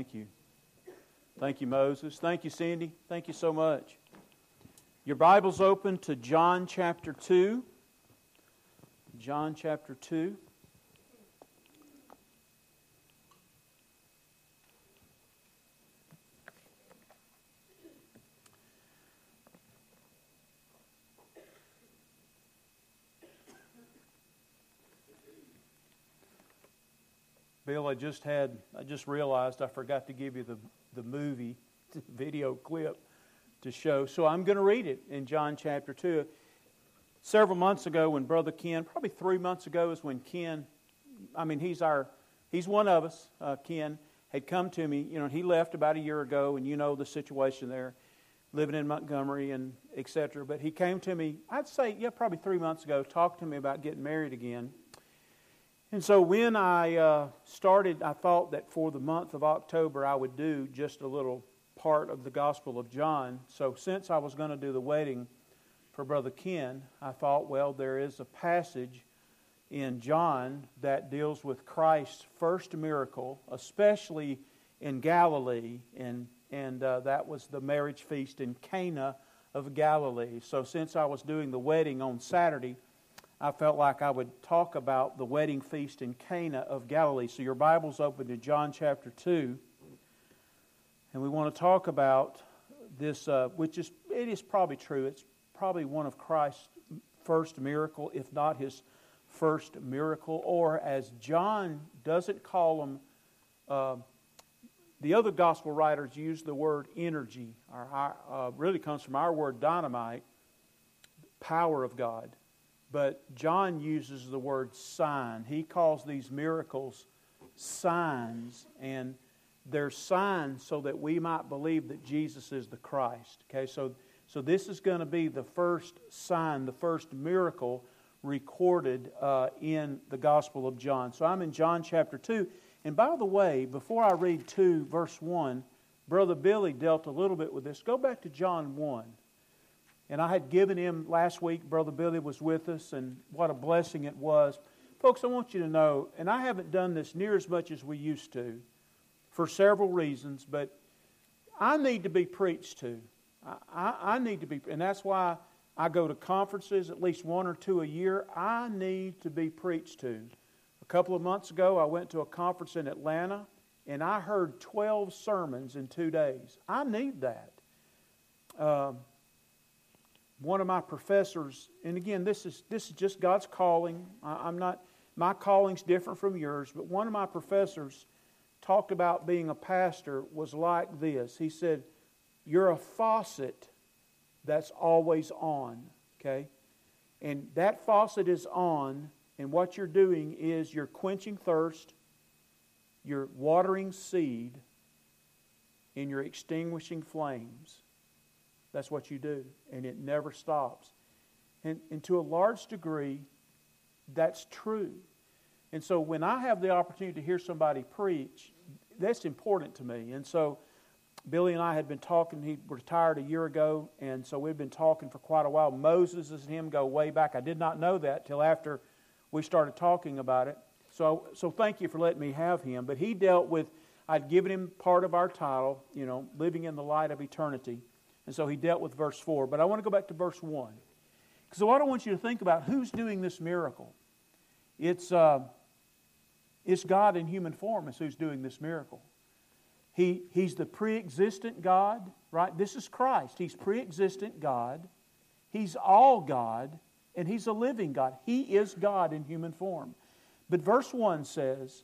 Thank you. Thank you, Moses. Thank you, Cindy. Thank you so much. Your Bible's open to John chapter 2. John chapter 2. I just had, I just realized I forgot to give you the, the movie video clip to show. So I'm going to read it in John chapter 2. Several months ago, when Brother Ken, probably three months ago, is when Ken, I mean, he's our, he's one of us, uh, Ken, had come to me. You know, he left about a year ago, and you know the situation there, living in Montgomery and etc. But he came to me, I'd say, yeah, probably three months ago, talked to me about getting married again. And so when I uh, started, I thought that for the month of October I would do just a little part of the Gospel of John. So since I was going to do the wedding for Brother Ken, I thought, well, there is a passage in John that deals with Christ's first miracle, especially in Galilee, and, and uh, that was the marriage feast in Cana of Galilee. So since I was doing the wedding on Saturday, I felt like I would talk about the wedding feast in Cana of Galilee. So your Bible's open to John chapter 2. And we want to talk about this, uh, which is, it is probably true. It's probably one of Christ's first miracle, if not his first miracle. Or as John doesn't call them, uh, the other gospel writers use the word energy, or uh, really comes from our word dynamite, power of God. But John uses the word sign. He calls these miracles signs, and they're signs so that we might believe that Jesus is the Christ. Okay, so, so this is going to be the first sign, the first miracle recorded uh, in the Gospel of John. So I'm in John chapter 2. And by the way, before I read 2, verse 1, Brother Billy dealt a little bit with this. Go back to John 1. And I had given him last week, Brother Billy was with us, and what a blessing it was. Folks, I want you to know, and I haven't done this near as much as we used to for several reasons, but I need to be preached to. I, I, I need to be, and that's why I go to conferences, at least one or two a year. I need to be preached to. A couple of months ago, I went to a conference in Atlanta, and I heard 12 sermons in two days. I need that. Um, one of my professors, and again, this is, this is just God's calling. I, I'm not, my calling's different from yours, but one of my professors talked about being a pastor was like this. He said, You're a faucet that's always on, okay? And that faucet is on, and what you're doing is you're quenching thirst, you're watering seed, and you're extinguishing flames. That's what you do, and it never stops. And, and to a large degree, that's true. And so when I have the opportunity to hear somebody preach, that's important to me. And so Billy and I had been talking. He retired a year ago, and so we've been talking for quite a while. Moses and him go way back. I did not know that till after we started talking about it. So, so thank you for letting me have him. But he dealt with, I'd given him part of our title, you know, living in the light of eternity. And so he dealt with verse 4. But I want to go back to verse 1. Because what I don't want you to think about who's doing this miracle. It's, uh, it's God in human form is who's doing this miracle. He, he's the pre existent God, right? This is Christ. He's pre existent God. He's all God, and He's a living God. He is God in human form. But verse 1 says,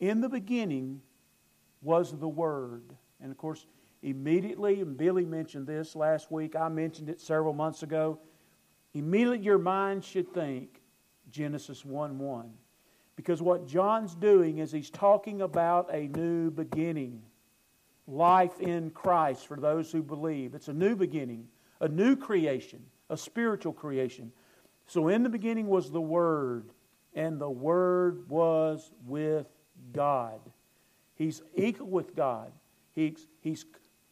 In the beginning was the Word. And of course, immediately, and Billy mentioned this last week, I mentioned it several months ago. Immediately, your mind should think Genesis 1 1. Because what John's doing is he's talking about a new beginning life in Christ for those who believe. It's a new beginning, a new creation, a spiritual creation. So, in the beginning was the Word, and the Word was with God. He's equal with God. He's, he's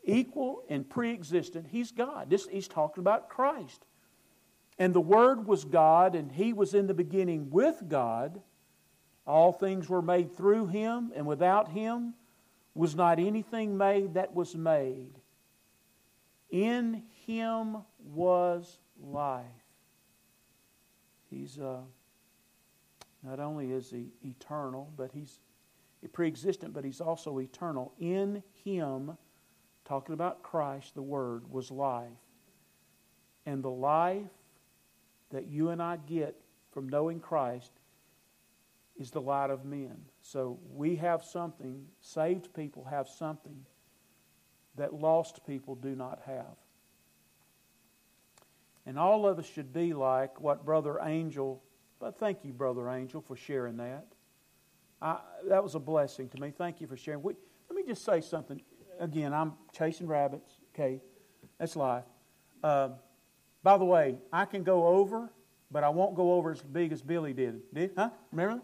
equal and pre existent. He's God. This, he's talking about Christ. And the Word was God, and He was in the beginning with God. All things were made through Him, and without Him was not anything made that was made. In him was life. He's uh, not only is he eternal, but he's pre-existent, but he's also eternal. In him, talking about Christ, the Word was life, and the life that you and I get from knowing Christ is the light of men. So we have something, saved people have something that lost people do not have. And all of us should be like what Brother Angel, but thank you, Brother Angel, for sharing that. I, that was a blessing to me. Thank you for sharing. We, let me just say something. Again, I'm chasing rabbits. Okay, that's life. Uh, by the way, I can go over, but I won't go over as big as Billy did. Did huh? Remember?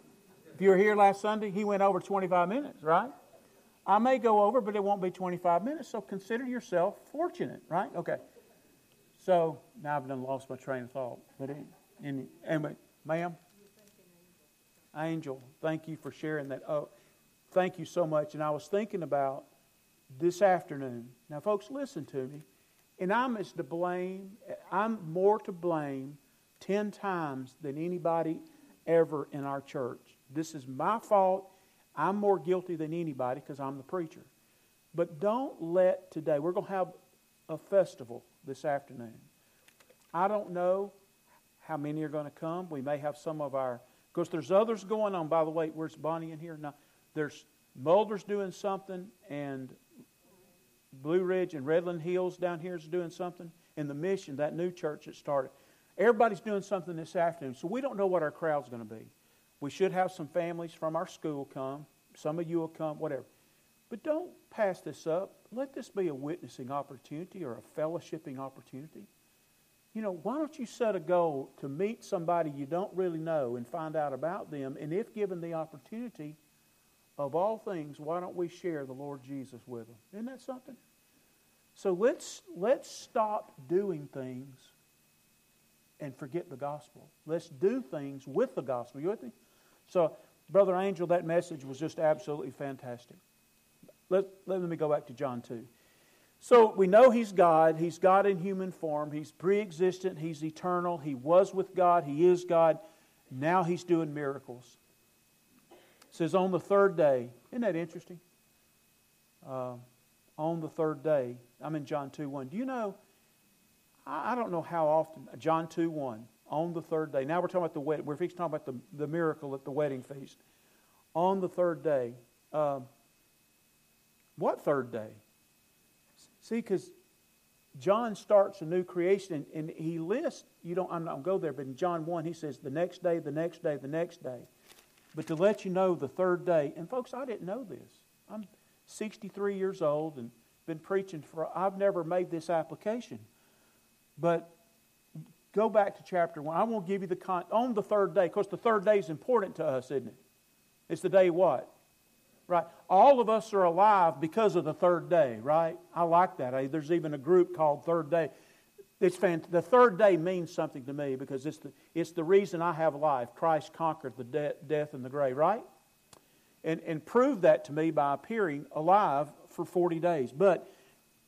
If you were here last Sunday, he went over 25 minutes, right? I may go over, but it won't be 25 minutes. So consider yourself fortunate, right? Okay. So now I've done lost my train of thought. But anyway, ma'am, Angel, thank you for sharing that. Oh, thank you so much. And I was thinking about this afternoon. Now, folks, listen to me. And I'm as to blame. I'm more to blame ten times than anybody ever in our church. This is my fault. I'm more guilty than anybody because I'm the preacher. But don't let today, we're going to have a festival this afternoon. I don't know how many are going to come. We may have some of our, because there's others going on. By the way, where's Bonnie in here? Now, there's Mulder's doing something, and Blue Ridge and Redland Hills down here is doing something. And the mission, that new church that started. Everybody's doing something this afternoon, so we don't know what our crowd's going to be. We should have some families from our school come. Some of you will come, whatever. But don't pass this up. Let this be a witnessing opportunity or a fellowshipping opportunity. You know, why don't you set a goal to meet somebody you don't really know and find out about them? And if given the opportunity, of all things, why don't we share the Lord Jesus with them? Isn't that something? So let's, let's stop doing things and forget the gospel. Let's do things with the gospel. You with me? So, Brother Angel, that message was just absolutely fantastic. Let, let me go back to John 2. So we know He's God. He's God in human form. He's pre existent. He's eternal. He was with God. He is God. Now He's doing miracles. Says on the third day. Isn't that interesting? Uh, on the third day. I'm in John 2 1. Do you know? I, I don't know how often. John 2 1. On the third day. Now we're talking about the wedding. We're talking about the, the miracle at the wedding feast. On the third day. Uh, what third day? See, because John starts a new creation and, and, he lists, you don't, I'm not going to go there, but in John 1, he says the next day, the next day, the next day. But to let you know the third day, and folks, I didn't know this. I'm 63 years old and been preaching for, I've never made this application. But go back to chapter 1. I won't give you the, con, on the third day, because the third day is important to us, isn't it? It's the day what? Right? All of us are alive because of the third day, right? I like that. There's even a group called Third Day. It's fant- the third day means something to me because it's the, it's the reason I have life. Christ conquered the de- death and the grave, right? And, and proved that to me by appearing alive for 40 days. But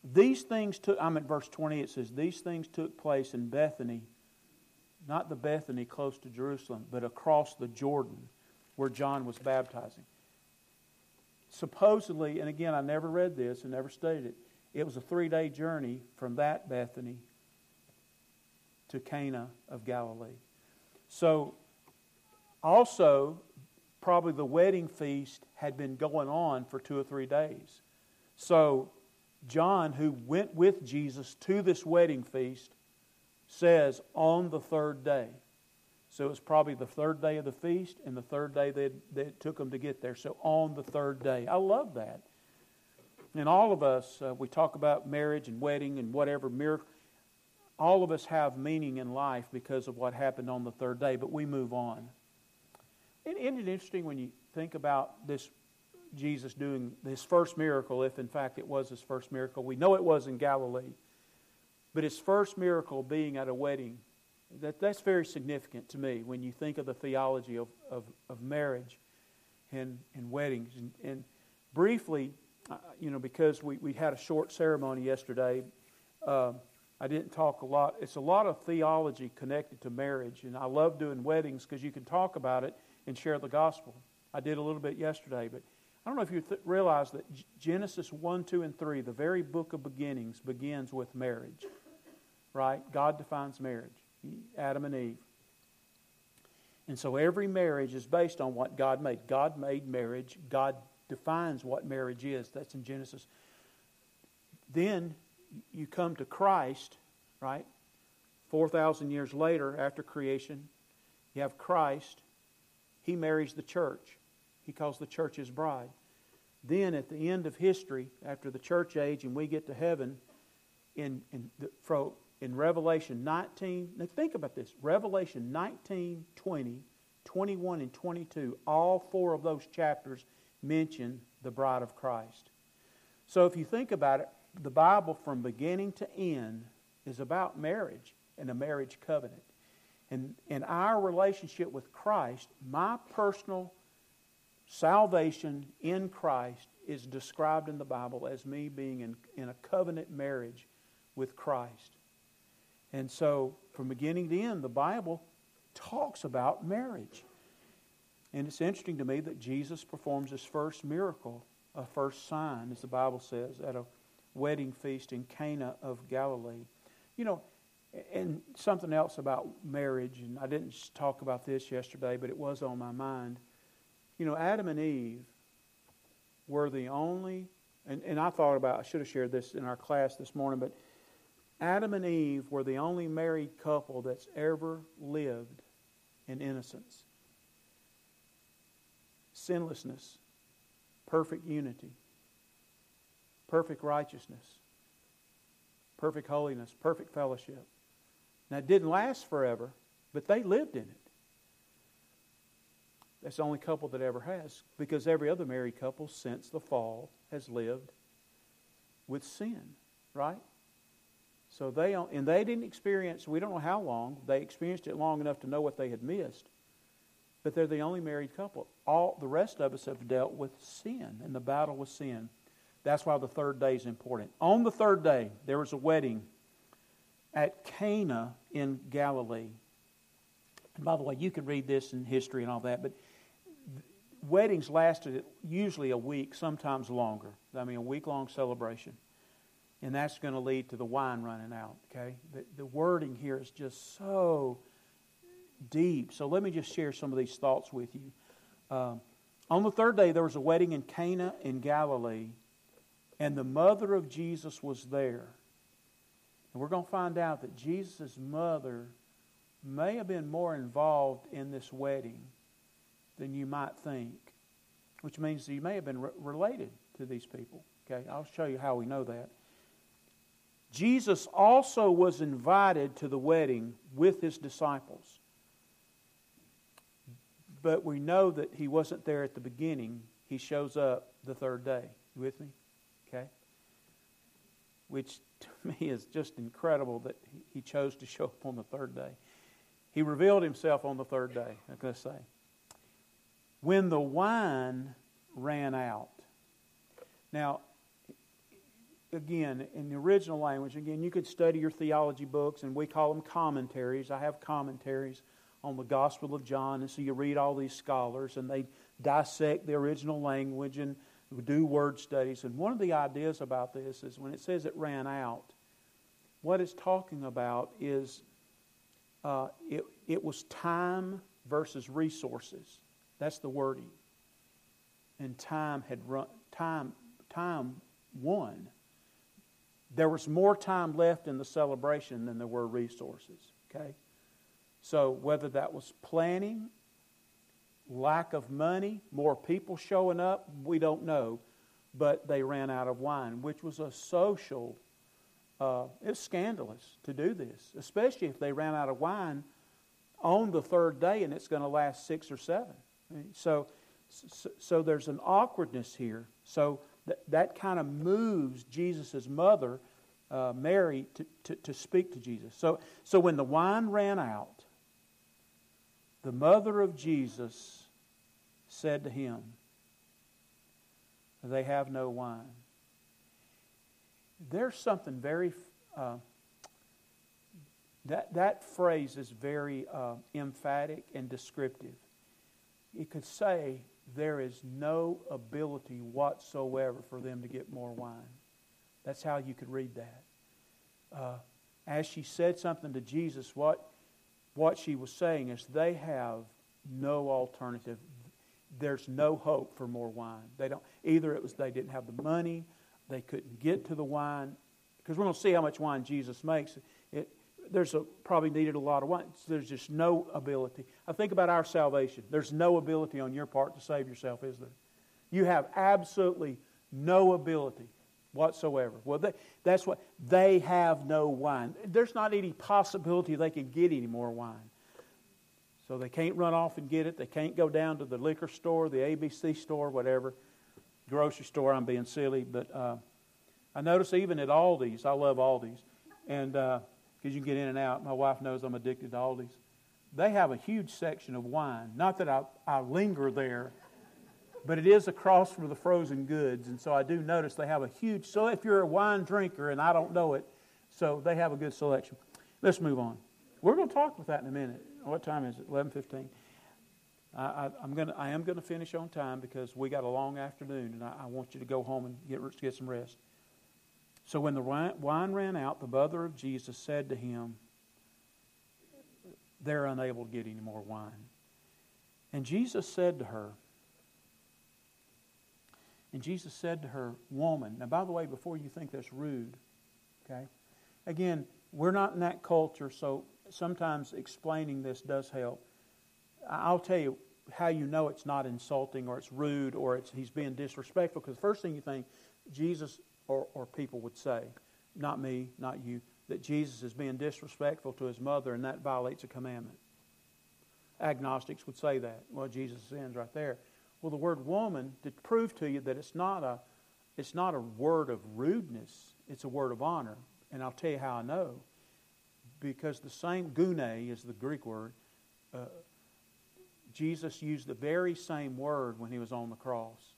these things took, I'm at verse 20, it says, These things took place in Bethany, not the Bethany close to Jerusalem, but across the Jordan where John was baptizing supposedly, and again, I never read this and never studied it, it was a three day journey from that Bethany to Cana of Galilee. So, also, probably the wedding feast had been going on for two or three days. So, John, who went with Jesus to this wedding feast, says on the third day. So it was probably the third day of the feast and the third day that, that it took them to get there. So on the third day. I love that. And all of us, uh, we talk about marriage and wedding and whatever miracle. All of us have meaning in life because of what happened on the third day, but we move on. Isn't it interesting when you think about this Jesus doing his first miracle, if in fact it was his first miracle? We know it was in Galilee, but his first miracle being at a wedding that, that's very significant to me when you think of the theology of, of, of marriage and, and weddings. And, and briefly, you know, because we, we had a short ceremony yesterday, uh, I didn't talk a lot. It's a lot of theology connected to marriage, and I love doing weddings because you can talk about it and share the gospel. I did a little bit yesterday, but I don't know if you th- realize that Genesis 1, 2, and 3, the very book of beginnings, begins with marriage. Right? God defines marriage Adam and Eve. And so every marriage is based on what God made. God made marriage. God defines what marriage is. That's in Genesis. Then you come to Christ, right? 4,000 years later, after creation, you have Christ. He marries the church. He calls the church his bride. Then, at the end of history, after the church age and we get to heaven, in, in, the, in Revelation 19, now think about this Revelation 19, 20, 21, and 22, all four of those chapters mention the bride of Christ. So if you think about it, the Bible from beginning to end is about marriage and a marriage covenant. And in our relationship with Christ, my personal salvation in Christ is described in the Bible as me being in, in a covenant marriage with Christ. And so, from beginning to end, the Bible talks about marriage. And it's interesting to me that Jesus performs his first miracle, a first sign, as the Bible says, at a wedding feast in Cana of Galilee. You know, and something else about marriage, and I didn't talk about this yesterday, but it was on my mind. You know, Adam and Eve were the only, and, and I thought about, I should have shared this in our class this morning, but Adam and Eve were the only married couple that's ever lived in innocence, sinlessness, perfect unity perfect righteousness, perfect holiness, perfect fellowship. Now, it didn't last forever, but they lived in it. That's the only couple that ever has, because every other married couple since the fall has lived with sin, right? So they and they didn't experience. We don't know how long they experienced it long enough to know what they had missed. But they're the only married couple. All the rest of us have dealt with sin and the battle with sin. That's why the third day is important. On the third day, there was a wedding at Cana in Galilee. And by the way, you can read this in history and all that, but weddings lasted usually a week, sometimes longer. I mean, a week long celebration. And that's going to lead to the wine running out, okay? The, the wording here is just so deep. So let me just share some of these thoughts with you. Uh, on the third day, there was a wedding in Cana in Galilee and the mother of Jesus was there. And we're going to find out that Jesus' mother may have been more involved in this wedding than you might think, which means that you may have been re- related to these people. Okay, I'll show you how we know that. Jesus also was invited to the wedding with his disciples. But we know that he wasn't there at the beginning. He shows up the third day. You with me? Which to me is just incredible that he chose to show up on the third day. He revealed himself on the third day, to say. When the wine ran out. Now, again, in the original language, again, you could study your theology books, and we call them commentaries. I have commentaries on the Gospel of John, and so you read all these scholars, and they dissect the original language and do word studies. And one of the ideas about this is when it says it ran out, what it's talking about is uh, it, it was time versus resources. That's the wording. And time had run, time, time won. There was more time left in the celebration than there were resources. Okay? So whether that was planning lack of money, more people showing up, we don't know. But they ran out of wine, which was a social, uh, it's scandalous to do this, especially if they ran out of wine on the third day and it's going to last six or seven. So, so, there's an awkwardness here. So th- that kind of moves Jesus' mother, uh, Mary, to, to, to speak to Jesus. So, so when the wine ran out, the mother of Jesus said to him, They have no wine. there's something very, uh, that, that phrase is very uh, emphatic and descriptive. It could say, there is no ability whatsoever for them to get more wine. That's how you could read that. Uh, as she said something to Jesus, what, what she was saying is they have no alternative. There's no hope for more wine. They don't. Either it was they didn't have the money, they couldn't get to the wine, because we're going to see how much wine Jesus makes. It, there's a, probably needed a lot of wine. There's just no ability. I think about our salvation. There's no ability on your part to save yourself, is there? You have absolutely no ability whatsoever. Well, they, that's what they have no wine. There's not any possibility they can get any more wine. So they can't run off and get it. They can't go down to the liquor store, the ABC store, whatever, grocery store. I'm being silly, but uh, I notice even at Aldi's, I love Aldi's, and because uh, you can get in and out. My wife knows I'm addicted to Aldi's. They have a huge section of wine. Not that I, I linger there but it is across from the frozen goods. And so I do notice they have a huge, so if you're a wine drinker and I don't know it, so they have a good selection. Let's move on. We're going to talk about that in a minute. What time is it? 11.15. I, I, am gonna, I am going to finish on time because we got a long afternoon and I, I want you to go home and get, get some rest. So when the wine ran out, the mother of Jesus said to him, They're unable to get any more wine. And Jesus said to her, and Jesus said to her, Woman. Now, by the way, before you think that's rude, okay? Again, we're not in that culture, so sometimes explaining this does help. I'll tell you how you know it's not insulting or it's rude or it's he's being disrespectful because the first thing you think Jesus or, or people would say, not me, not you, that Jesus is being disrespectful to his mother and that violates a commandment. Agnostics would say that. Well, Jesus sins right there. Well, the word woman to prove to you that it's not a it's not a word of rudeness, it's a word of honor. And I'll tell you how I know. Because the same gune is the Greek word. Uh, Jesus used the very same word when he was on the cross.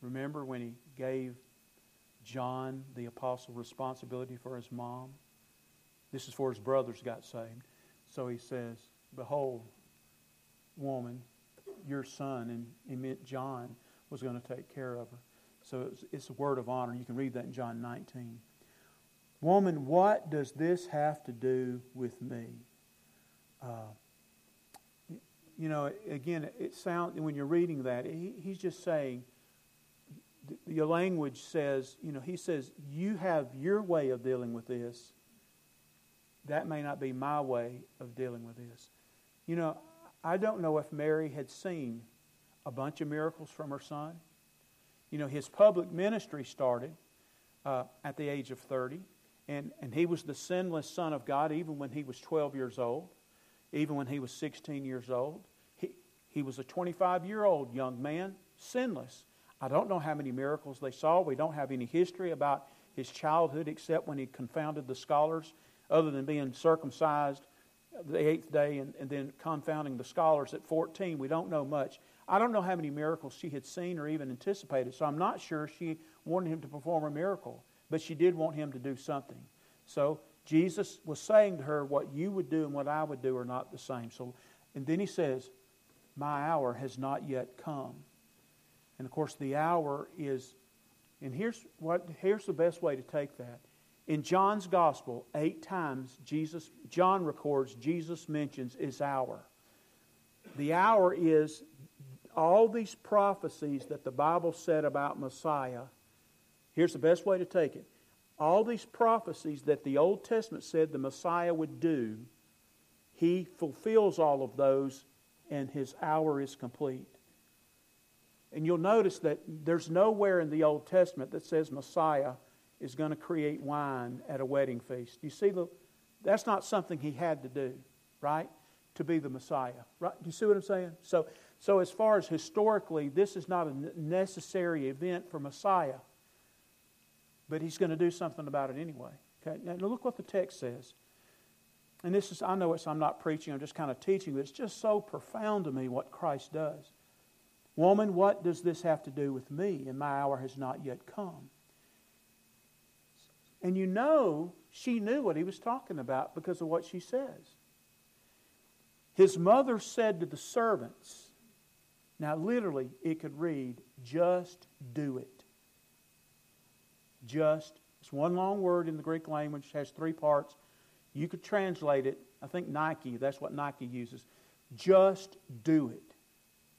Remember when he gave John, the apostle, responsibility for his mom? This is for his brothers got saved. So he says, Behold, woman, your son, and he meant John, was going to take care of her. So it's, it's a word of honor. You can read that in John 19. Woman, what does this have to do with me? Uh, you know, again, it sounds when you're reading that, he, he's just saying. your language says, you know, he says, you have your way of dealing with this. That may not be my way of dealing with this. You know, I don't know if Mary had seen a bunch of miracles from her son. You know, his public ministry started uh, at the age of 30, and, and he was the sinless Son of God even when he was 12 years old, even when he was 16 years old. He, he was a 25 year old young man, sinless. I don't know how many miracles they saw. We don't have any history about his childhood except when he confounded the scholars, other than being circumcised the eighth day and, and then confounding the scholars at 14. We don't know much. I don't know how many miracles she had seen or even anticipated, so I'm not sure she wanted him to perform a miracle, but she did want him to do something. So Jesus was saying to her, What you would do and what I would do are not the same. So, and then he says, My hour has not yet come. And of course, the hour is, and here's, what, here's the best way to take that in John's gospel, eight times Jesus, John records Jesus mentions his hour. The hour is all these prophecies that the Bible said about Messiah. Here's the best way to take it. All these prophecies that the Old Testament said the Messiah would do, he fulfills all of those, and his hour is complete. And you'll notice that there's nowhere in the Old Testament that says Messiah is going to create wine at a wedding feast. You see, the, that's not something he had to do, right? To be the Messiah. Right? Do you see what I'm saying? So, so as far as historically, this is not a necessary event for Messiah. But he's going to do something about it anyway. Okay? Now look what the text says. And this is, I know it's, I'm not preaching, I'm just kind of teaching, but it's just so profound to me what Christ does. Woman, what does this have to do with me? And my hour has not yet come. And you know she knew what he was talking about because of what she says. His mother said to the servants, now literally it could read, just do it. Just, it's one long word in the Greek language, has three parts. You could translate it, I think Nike, that's what Nike uses. Just do it.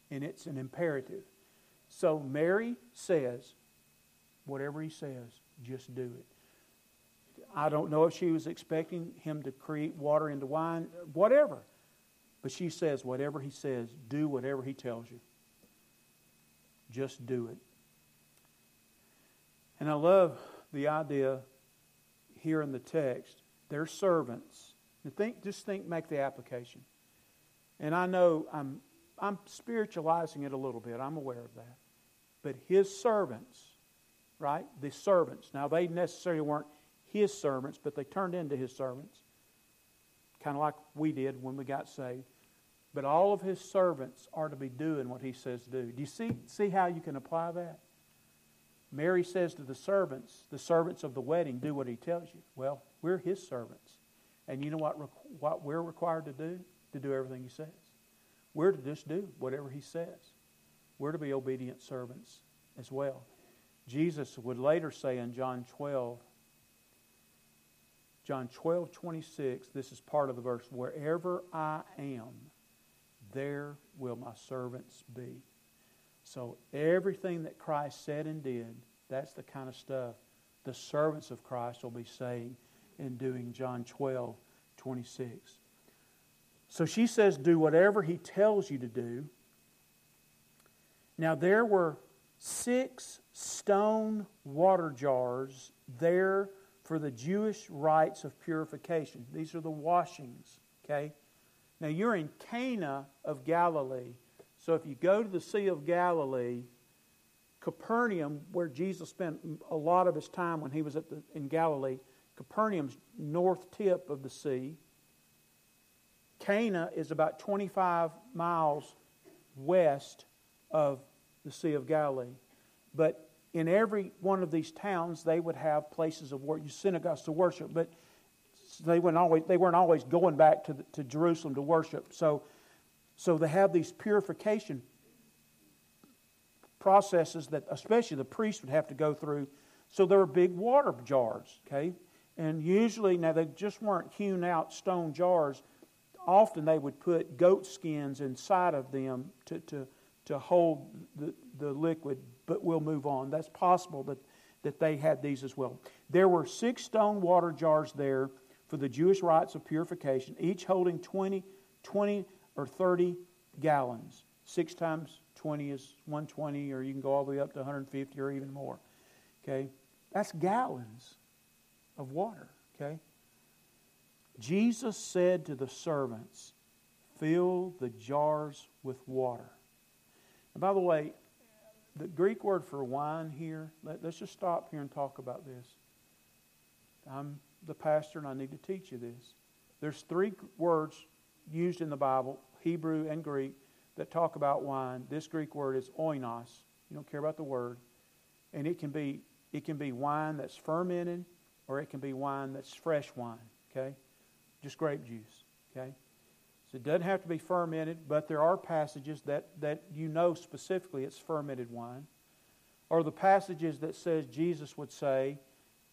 And it's an imperative. So Mary says, whatever he says, just do it. I don't know if she was expecting him to create water into wine, whatever. But she says, whatever he says, do whatever he tells you. Just do it. And I love the idea here in the text. They're servants. And think, just think, make the application. And I know I'm, I'm spiritualizing it a little bit. I'm aware of that. But his servants, right? The servants. Now, they necessarily weren't his servants, but they turned into his servants, kind of like we did when we got saved. But all of his servants are to be doing what he says to do. Do you see, see how you can apply that? Mary says to the servants, the servants of the wedding, do what he tells you. Well, we're his servants. And you know what, what we're required to do? To do everything he says. We're to just do whatever he says. We're to be obedient servants as well. Jesus would later say in John 12, John 12, 26, this is part of the verse, wherever I am, there will my servants be. So everything that Christ said and did, that's the kind of stuff the servants of Christ will be saying and doing. John 12, 26. So she says, Do whatever he tells you to do. Now there were six stone water jars there for the Jewish rites of purification. These are the washings, okay? Now you're in Cana of Galilee. So if you go to the Sea of Galilee, Capernaum, where Jesus spent a lot of his time when he was the, in Galilee, Capernaum's north tip of the sea. Cana is about 25 miles west of the Sea of Galilee. But in every one of these towns, they would have places of worship, synagogues to worship. But they weren't always, they weren't always going back to, the, to Jerusalem to worship. So, so they have these purification processes that especially the priests would have to go through. So there were big water jars, okay? And usually, now they just weren't hewn out stone jars. Often they would put goat skins inside of them to, to, to hold the, the liquid, but we'll move on. That's possible that, that they had these as well. There were six stone water jars there for the Jewish rites of purification, each holding 20, 20 or 30 gallons. Six times 20 is 120, or you can go all the way up to 150 or even more. Okay? That's gallons of water. Okay? Jesus said to the servants, Fill the jars with water. And by the way, the Greek word for wine here, let, us just stop here and talk about this. I'm the pastor and I need to teach you this. There's three words used in the Bible, Hebrew and Greek, that talk about wine. This Greek word is oinos. You don't care about the word. And it can be it can be wine that's fermented or it can be wine that's fresh wine, okay? Just grape juice, okay? So it doesn't have to be fermented, but there are passages that, that you know specifically it's fermented wine. Or the passages that says Jesus would say,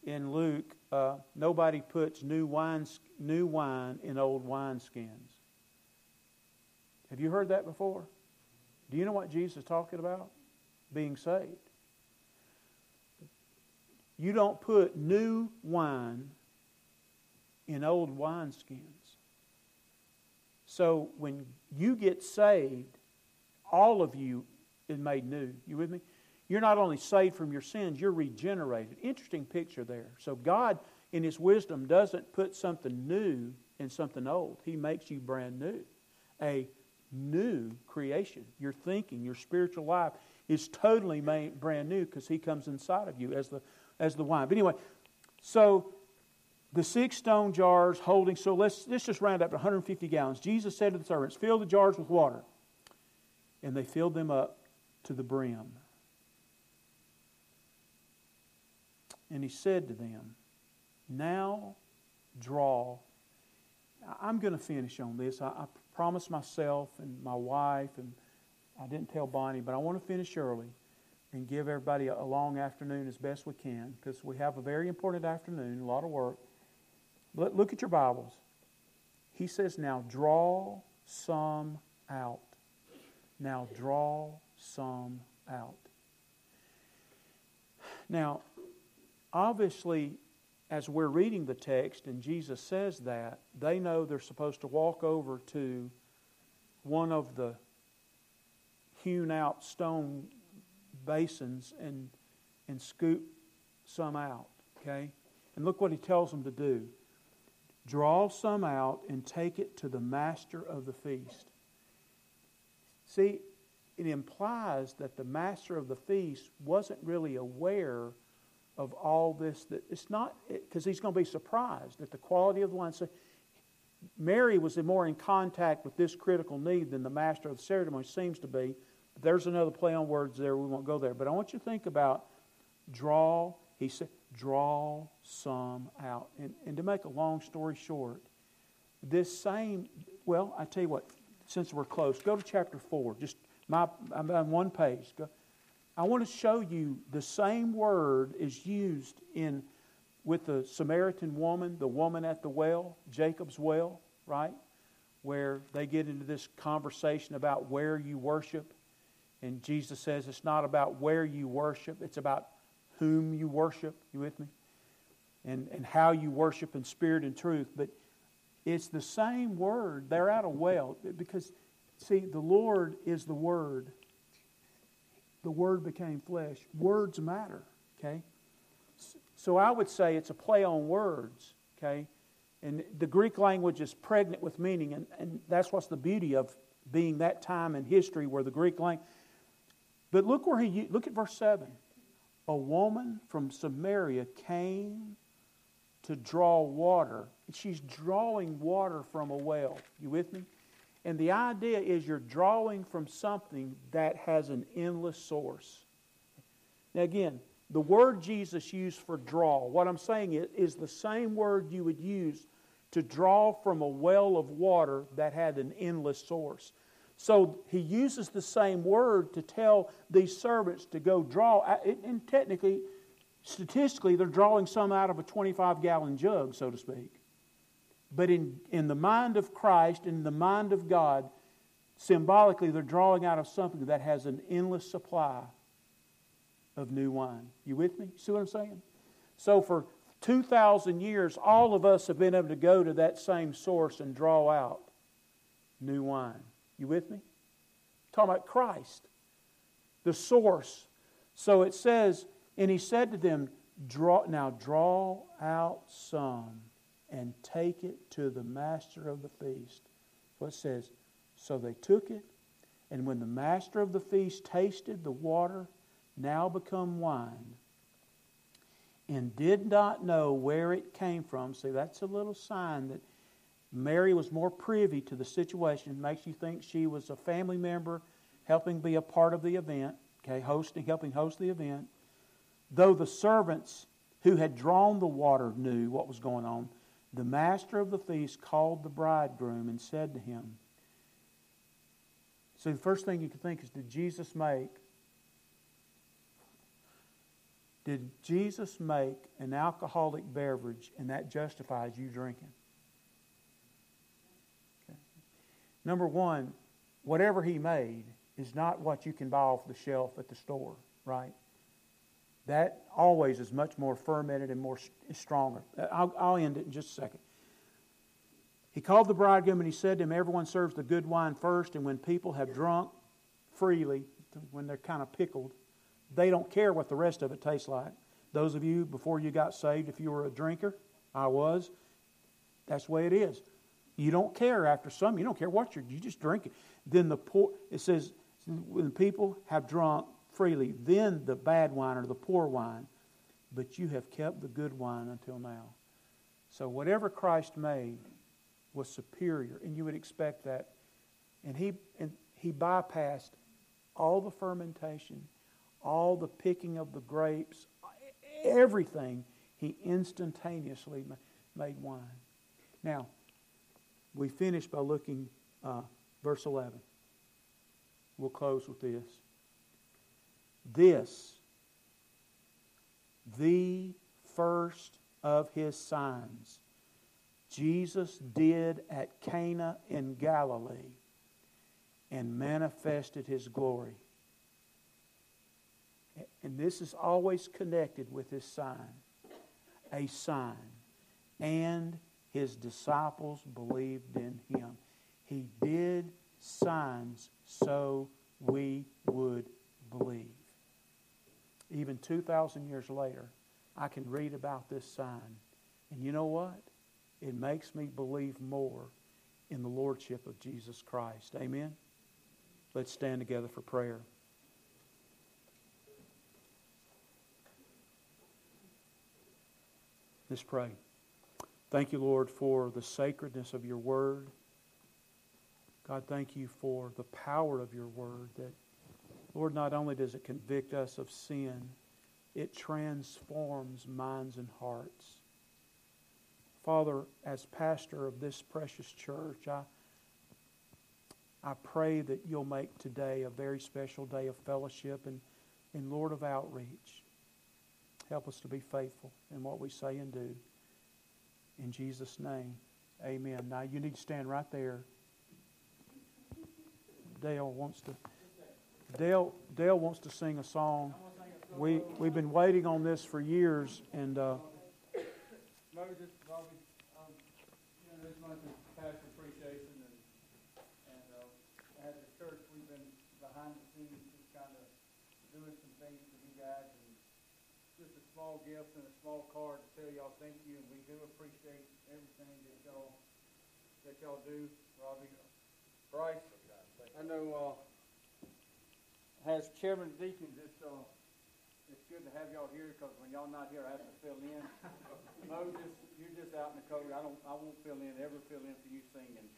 in Luke, uh, nobody puts new wine, new wine in old wineskins. Have you heard that before? Do you know what Jesus is talking about? Being saved. You don't put new wine in old wineskins. So when you get saved, all of you is made new. You with me? You're not only saved from your sins, you're regenerated. Interesting picture there. So God, in His wisdom, doesn't put something new in something old. He makes you brand new. A new creation. Your thinking, your spiritual life is totally made brand new because He comes inside of you as the, as the wine. But anyway, so the six stone jars holding, so let's, let's just round up to 150 gallons. Jesus said to the servants, Fill the jars with water. And they filled them up to the brim. And he said to them, Now draw. I'm going to finish on this. I, I promised myself and my wife, and I didn't tell Bonnie, but I want to finish early and give everybody a, a long afternoon as best we can because we have a very important afternoon, a lot of work. Look at your Bibles. He says, Now draw some out. Now draw some out. Now, obviously, as we're reading the text and Jesus says that, they know they're supposed to walk over to one of the hewn out stone basins and, and scoop some out. Okay? And look what he tells them to do draw some out and take it to the master of the feast. See, it implies that the master of the feast wasn't really aware of all this. That it's not because he's going to be surprised at the quality of the wine. So Mary was more in contact with this critical need than the master of the ceremony seems to be. There's another play on words there. We won't go there. But I want you to think about draw. He said, draw some out. And, and to make a long story short, this same, well, I tell you what, since we're close, go to chapter 4. Just my, I'm on one page. Go. I want to show you the same word is used in with the Samaritan woman, the woman at the well, Jacob's well, right? Where they get into this conversation about where you worship. And Jesus says it's not about where you worship, it's about whom you worship. You with me? And, and how you worship in spirit and truth. But it's the same word. They're out of well because See, the Lord is the Word. The Word became flesh. Words matter, okay? So I would say it's a play on words, okay? And the Greek language is pregnant with meaning, and, and that's what's the beauty of being that time in history where the Greek language. But look where he look at verse seven. A woman from Samaria came to draw water. She's drawing water from a well. You with me? And the idea is you're drawing from something that has an endless source. Now, again, the word Jesus used for draw, what I'm saying is, is the same word you would use to draw from a well of water that had an endless source. So he uses the same word to tell these servants to go draw. And technically, statistically, they're drawing some out of a 25 gallon jug, so to speak. But in, in the mind of Christ, in the mind of God, symbolically, they're drawing out of something that has an endless supply of new wine. You with me? See what I'm saying? So for 2,000 years, all of us have been able to go to that same source and draw out new wine. You with me? talking about Christ, the source. So it says, and he said to them, draw, now draw out some and take it to the master of the feast. What says, so they took it, and when the master of the feast tasted the water, now become wine, and did not know where it came from. See, that's a little sign that Mary was more privy to the situation. It makes you think she was a family member helping be a part of the event, okay, hosting, helping host the event. Though the servants who had drawn the water knew what was going on, the master of the feast called the bridegroom and said to him, So the first thing you can think is, did Jesus make did Jesus make an alcoholic beverage and that justifies you drinking? Okay. Number one, whatever he made is not what you can buy off the shelf at the store, right? that always is much more fermented and more stronger. Uh, I'll, I'll end it in just a second. He called the bridegroom and he said to him, Everyone serves the good wine first, and when people have drunk freely, when they're kind of pickled, they don't care what the rest of it tastes like. Those of you, before you got saved, if you were a drinker, I was, that's the way it is. You don't care after some, you don't care what you're, you just drink it. Then the poor, it says, when people have drunk, freely, then the bad wine or the poor wine, but you have kept the good wine until now. So whatever Christ made was superior, and you would expect that. And he, and he bypassed all the fermentation, all the picking of the grapes, everything. He instantaneously made wine. Now, we finish by looking uh, verse 11. We'll close with this. This, the first of his signs, Jesus did at Cana in Galilee and manifested his glory. And this is always connected with his sign a sign. And his disciples believed in him. He did signs so we would believe. Even 2,000 years later, I can read about this sign. And you know what? It makes me believe more in the Lordship of Jesus Christ. Amen? Let's stand together for prayer. Let's pray. Thank you, Lord, for the sacredness of your word. God, thank you for the power of your word that, Lord, not only does it convict us of sin, it transforms minds and hearts. Father, as pastor of this precious church, I, I pray that you'll make today a very special day of fellowship and, and Lord, of outreach. Help us to be faithful in what we say and do. In Jesus' name, amen. Now, you need to stand right there. Dale wants to. Dale, Dale wants to sing a song. We we've been waiting on this for years, and uh, Moses, Bobby, um, you know, this month is pastor appreciation, and and uh, as a church, we've been behind the scenes, just kind of doing some things for you guys, and just a small gift and a small card to tell y'all thank you, and we do appreciate everything that y'all that y'all do, Robbie, Bryce. I know, uh, as chairman of deacons, it's, uh, it's good to have y'all here, because when y'all not here, I have to fill in. Moses, you're just out in the cold, I don't, I won't fill in, ever fill in for you singing.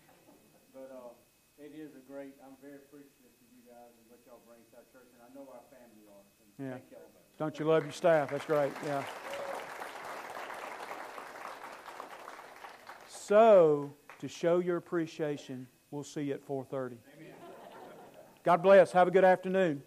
But, uh, it is a great, I'm very appreciative of you guys and what y'all bring to our church, and I know our family are, and Yeah. thank y'all. Don't you love your staff? That's great. Yeah. So, to show your appreciation, we'll see you at 4:30. God bless. Have a good afternoon.